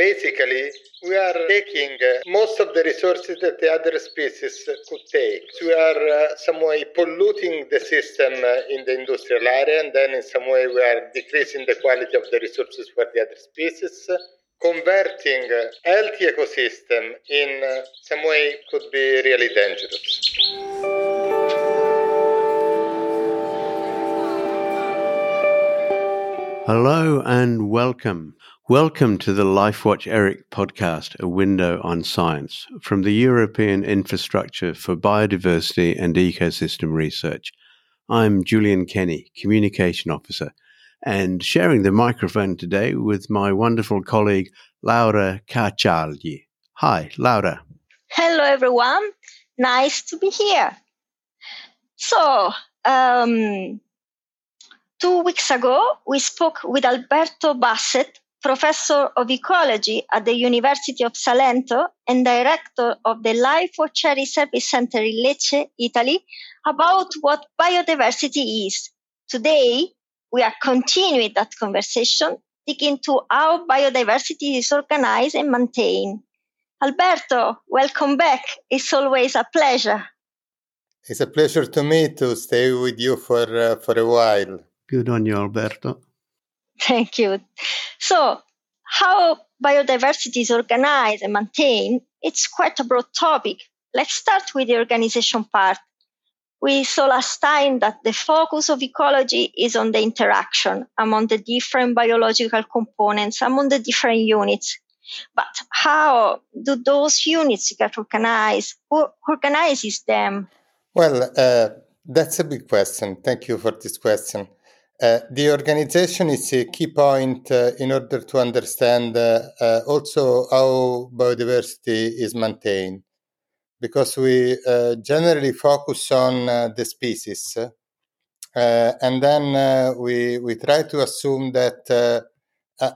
Basically, we are taking uh, most of the resources that the other species could take. So we are uh, some way polluting the system uh, in the industrial area, and then in some way we are decreasing the quality of the resources for the other species. Converting uh, healthy ecosystem in uh, some way could be really dangerous. Hello and welcome. Welcome to the LifeWatch ERIC podcast, a window on science from the European Infrastructure for Biodiversity and Ecosystem Research. I'm Julian Kenny, Communication Officer, and sharing the microphone today with my wonderful colleague Laura Cacciagli. Hi, Laura. Hello, everyone. Nice to be here. So, um, Two weeks ago, we spoke with Alberto Basset, professor of ecology at the University of Salento and director of the LifeWatch ERIC Service Center in Lecce, Italy, about what biodiversity is. Today, we are continuing that conversation, digging into how biodiversity is organized and maintained. Alberto, welcome back. It's always a pleasure. It's a pleasure to me to stay with you for, uh, for a while. Good on you, Alberto. Thank you. So, how biodiversity is organized and maintained, it's quite a broad topic. Let's start with the organization part. We saw last time that the focus of ecology is on the interaction among the different biological components, among the different units. But how do those units get organized? Who organizes them? Well, uh, that's a big question. Thank you for this question. Uh, the organization is a key point uh, in order to understand uh, uh also how biodiversity is maintained, because we uh, generally focus on the species, and then we we try to assume that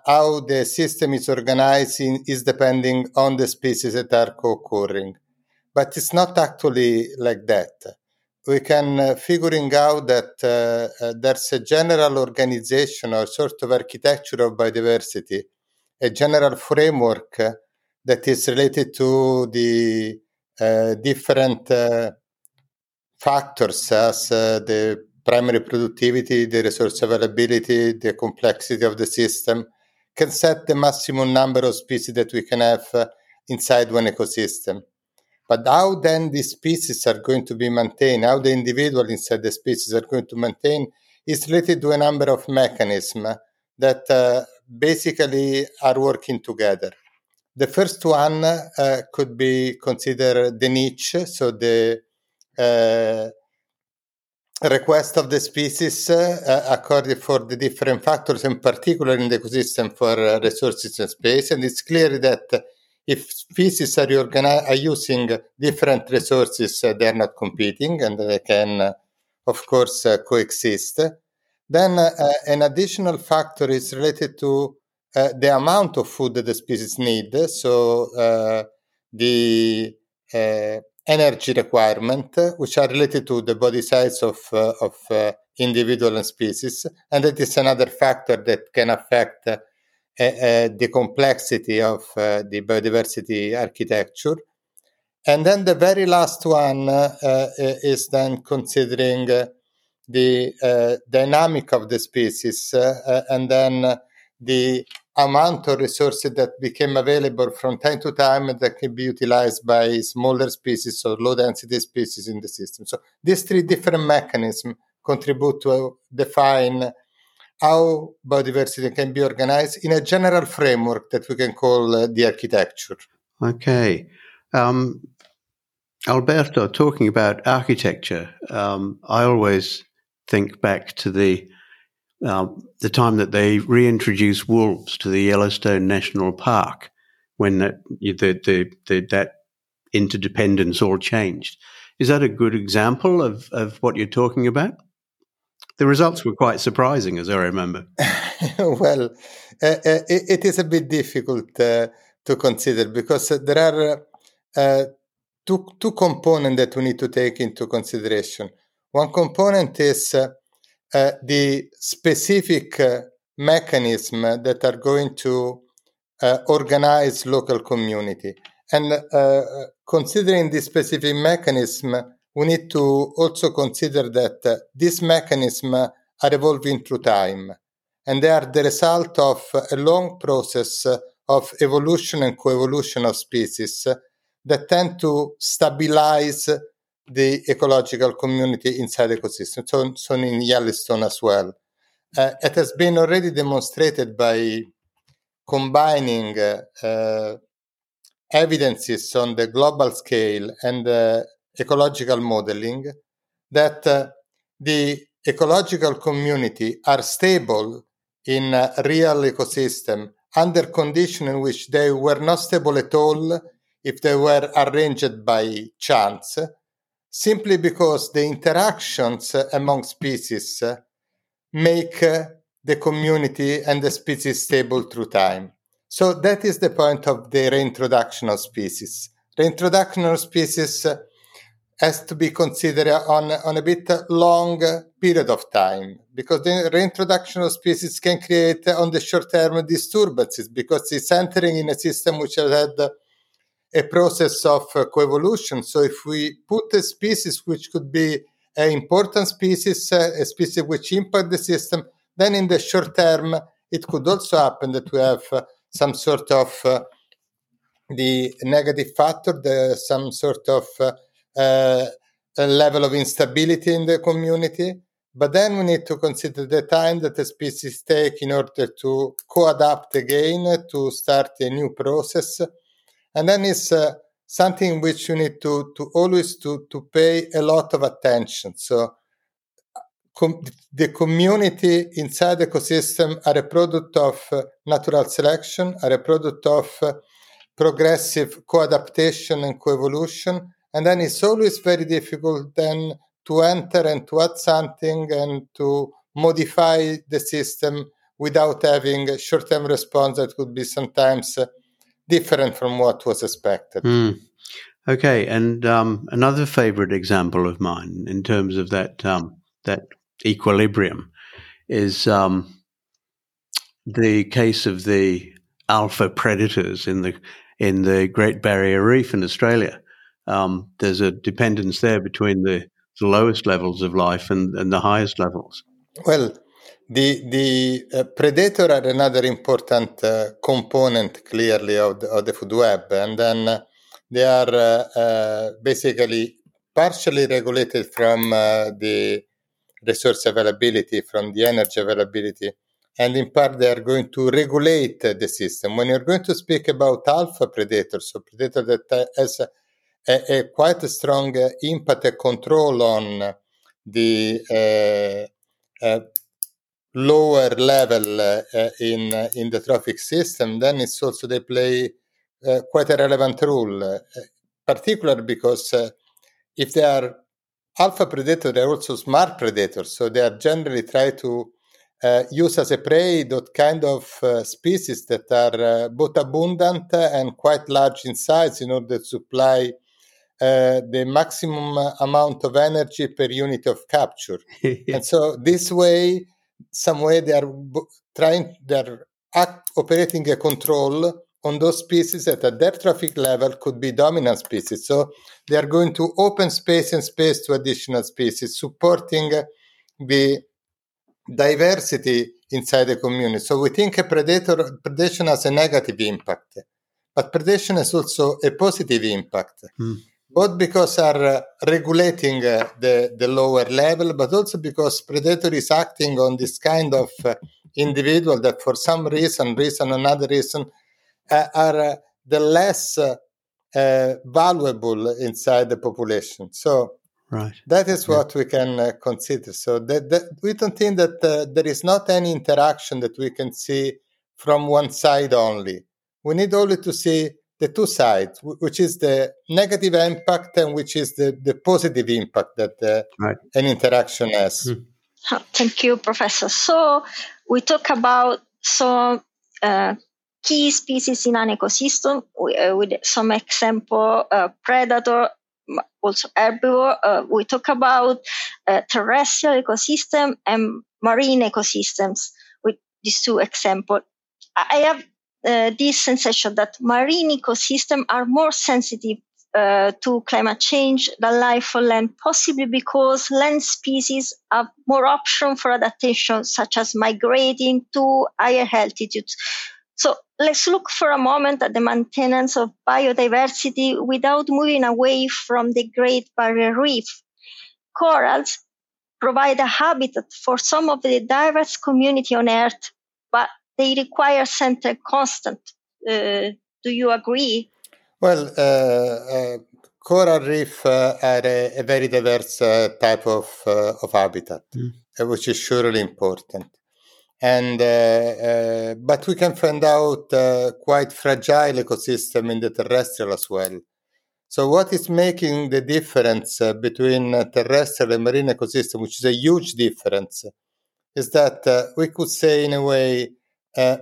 how the system is organizing is depending on the species that are co-occurring, but it's not actually like that we can uh, figuring out that uh, uh, there's a general organization or sort of architecture of biodiversity, a general framework uh, that is related to the uh, different uh, factors as the primary productivity, the resource availability, the complexity of the system, can set the maximum number of species that we can have inside one ecosystem. But how then these species are going to be maintained, how the individual inside the species are going to maintain, is related to a number of mechanisms that uh, basically are working together. The first one uh, could be considered the niche, so the uh, request of the species uh, according for the different factors, in particular in the ecosystem for uh, resources and space. And it's clear that if species are, organi- are using different resources, uh, they are not competing and they can, uh, of course, uh, coexist. Then uh, an additional factor is related to uh, the amount of food that the species need. So uh, the energy requirement, which are related to the body size of, of individual species. And that is another factor that can affect uh, the complexity of uh, the biodiversity architecture. And then the very last one uh, uh is then considering uh, the uh, dynamic of the species and then the amount of resources that became available from time to time that can be utilized by smaller species or low density species in the system. So these three different mechanisms contribute to define how biodiversity can be organized in a general framework that we can call uh, the architecture. Okay. Um, Alberto, talking about architecture, um, I always think back to the uh, the time that they reintroduced wolves to the Yellowstone National Park, when the, the, the, that interdependence all changed. Is that a good example of, of what you're talking about? The results were quite surprising, as I remember. well, uh, uh, it, it is a bit difficult uh, to consider because there are uh, two, two components that we need to take into consideration. One component is uh, uh, the specific mechanism that are going to organized local community. And considering this specific mechanism, we need to also consider that uh, these mechanisms are evolving through time. And they are the result of a long process of evolution and coevolution of species that tend to stabilize the ecological community inside the ecosystem. So, so in Yellowstone as well. Uh, it has been already demonstrated by combining uh, uh, evidences on the global scale and ecological modeling that uh, the ecological community are stable in a real ecosystem under conditions in which they were not stable at all if they were arranged by chance, simply because the interactions among species make the community and the species stable through time. So that is the point of the reintroduction of species. Reintroduction of species has to be considered on, on a bit long period of time because the reintroduction of species can create on the short term disturbances because it's entering in a system which has had a process of coevolution. So if we put a species which could be an important species, a species which impact the system, then in the short term, it could also happen that we have some sort of uh, the negative factor, the, some sort of uh, uh, a level of instability in the community. But then we need to consider the time that the species take in order to co-adapt again to start a new process. And then it's uh, something which you need to, to always to, to pay a lot of attention. So com- the community inside the ecosystem are a product of uh, natural selection, are a product of uh, progressive co-adaptation and co-evolution, and then it's always very difficult then to enter and to add something and to modify the system without having a short-term response that could be sometimes uh, different from what was expected. Mm. Okay, and um, another favorite example of mine in terms of that um, that equilibrium is um, the case of the alpha predators in the in the Great Barrier Reef in Australia um, there's a dependence there between the, the lowest levels of life and, and, the highest levels. Well, the the uh, predator are another important uh, component clearly of the, of the, food web, and then uh, they are uh, uh, basically partially regulated from uh, the resource availability, from the energy availability, and in part they are going to regulate the system. When you're going to speak about alpha predators, so predator that has a, a quite strong uh, impact and control on the uh, uh, lower level uh, in in the trophic system, then it's also they play uh, quite a relevant role, uh, particularly because if they are alpha predator, they're also smart predators, so they are generally try to use as a prey that kind of species that are both abundant and quite large in size in order to supply uh, the maximum amount of energy per unit of capture. And so this way, some way they are trying, they're act, operating a control on those species that at their trophic level could be dominant species. So they are going to open space and space to additional species, supporting the diversity inside the community. So we think a predator predation has a negative impact, but predation has also a positive impact. Mm both because are uh, regulating uh, the, the lower level, but also because predator is acting on this kind of uh, individual that for some reason, reason another reason, uh, are uh, the less uh, valuable inside the population. So right. that is what we can consider. So that, that, we don't think that there is not any interaction that we can see from one side only. We need only to see the two sides, which is the negative impact and which is the, the positive impact that uh, right. an interaction has. Mm. Thank you, Professor. So we talk about some uh, key species in an ecosystem uh, with some example, uh, predator, also herbivore. Uh, we talk about uh, terrestrial ecosystem and marine ecosystems with these two examples. I have uh, this sensation that marine ecosystems are more sensitive uh, to climate change than life on land, possibly because land species have more options for adaptation, such as migrating to higher altitudes. So let's look for a moment at the maintenance of biodiversity without moving away from the Great Barrier Reef. Corals provide a habitat for some of the diverse community on Earth, but they require center constant. Uh, do you agree? Well, uh, uh, coral reef uh, are a, a, very diverse uh, type of, uh, of habitat, mm. which is surely important. And but we can find out quite fragile ecosystem in the terrestrial as well. So, what is making the difference between terrestrial and marine ecosystem, which is a huge difference, is that we could say in a way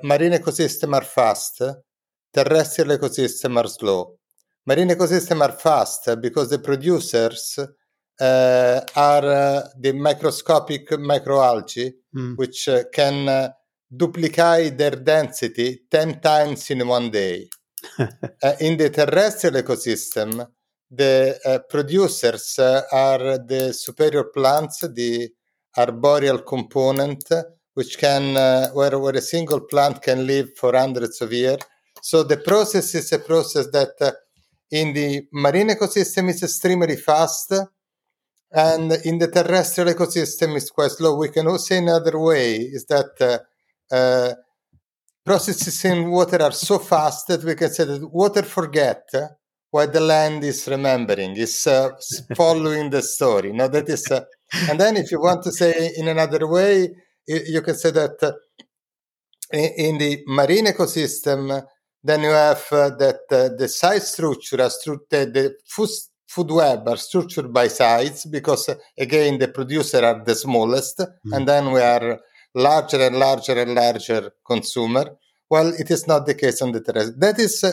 marine ecosystem are fast, terrestrial ecosystem are slow. Marine ecosystem are fast because the producers uh, are uh, the microscopic microalgae, mm. which can duplicate their density 10 times in one day. In the terrestrial ecosystem, the producers are the superior plants, the arboreal component, which can, where, where a single plant can live for hundreds of years so the process is a process that uh, in the marine ecosystem is extremely fast and in the terrestrial ecosystem is quite slow. We can also say another way is that uh, uh, processes in water are so fast that we can say that water forget while the land is remembering, is uh, following the story. Now that is, uh, and then if you want to say in another way, you can say that in the marine ecosystem, then you have uh, that uh, the size structure, stru- the, the food, food web are structured by size because, again, the producer are the smallest, mm. and then we are larger and larger and larger consumer. Well, it is not the case on the terrestrial. That is uh,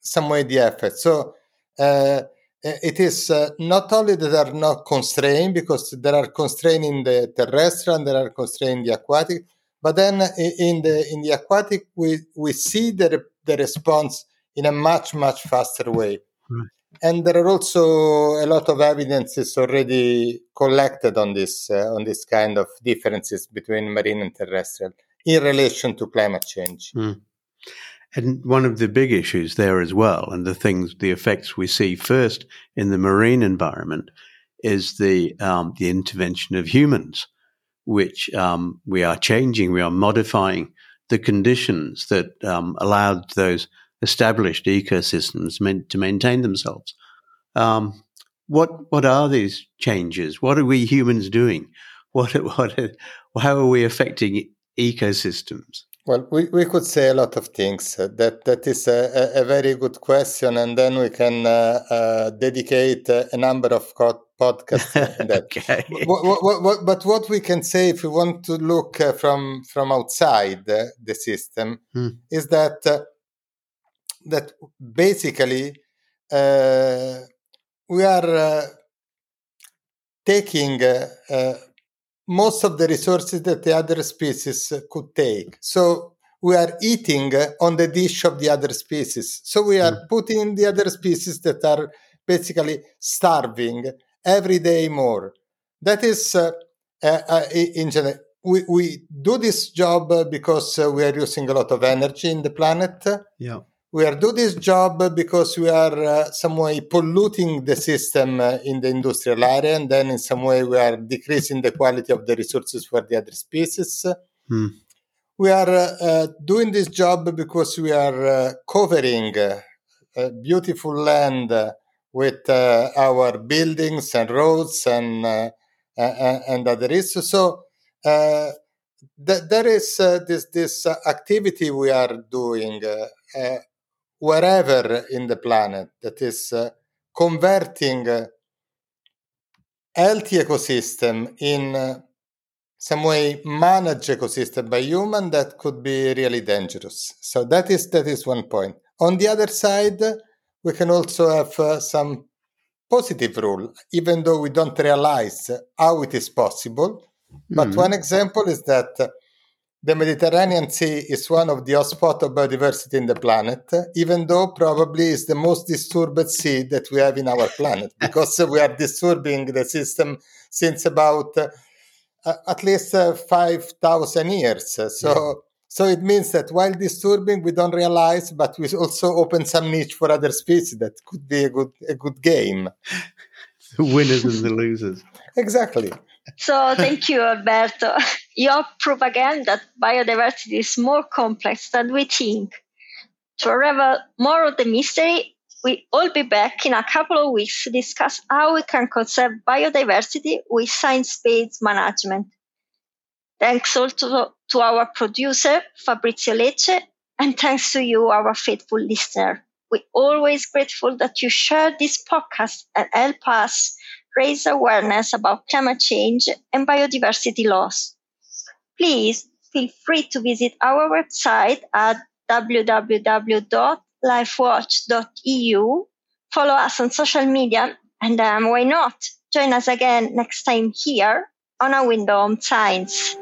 some way the effect. So uh, it is uh, not only that there are no constraints because there are constraints in the terrestrial and there are constraints in the aquatic, but then in the in the aquatic we we see the the response in a much much faster way right. and there are also a lot of evidences already collected on this uh, on this kind of differences between marine and terrestrial in relation to climate change mm. And one of the big issues there as well and the things the effects we see first in the marine environment is the um, the intervention of humans which um, we are changing we are modifying the conditions that um, allowed those established ecosystems meant to maintain themselves. Um, what what are these changes? What are we humans doing? What what how are we affecting ecosystems? Well, we, we could say a lot of things. Uh, that that is a, a, very good question, and then we can uh, uh, dedicate a number of co- podcasts. okay. What, what, what, but what we can say, if we want to look uh, from from outside the system, hmm. is that uh, that basically uh, we are taking most of the resources that the other species could take. So we are eating on the dish of the other species. So we are mm. putting the other species that are basically starving every day more. That is, uh, uh, uh in general, we, we do this job because uh, we are using a lot of energy in the planet. Yeah we are doing this job because we are uh, some way polluting the system uh, in the industrial area and then in some way we are decreasing the quality of the resources for the other species hmm. we are uh, doing this job because we are uh, covering uh, beautiful land with uh, our buildings and roads and and other issues so th- there is this this activity we are doing wherever in the planet that is uh, converting uh, healthy ecosystem in uh, some way managed ecosystem by human that could be really dangerous. So that is that is one point. On the other side we can also have uh, some positive rule even though we don't realize how it is possible. But mm-hmm. one example is that the Mediterranean Sea is one of the hotspots of biodiversity in the planet, even though probably it's the most disturbed sea that we have in our planet, because we are disturbing the system since about uh, at least uh, 5,000 years. So, yeah. so it means that while disturbing, we don't realize, but we also open some niche for other species that could be a good a good game. The winners and the losers. Exactly. So thank you, Alberto. You prove again that biodiversity is more complex than we think. To unravel more of the mystery, we will all be back in a couple of weeks to discuss how we can conserve biodiversity with science-based management. Thanks also to our producer, Fabrizio Lecce, and thanks to you, our faithful listener. We're always grateful that you share this podcast and help us raise awareness about climate change and biodiversity loss. Please feel free to visit our website at www.lifewatch.eu. Follow us on social media and um, why not join us again next time here on a window on science.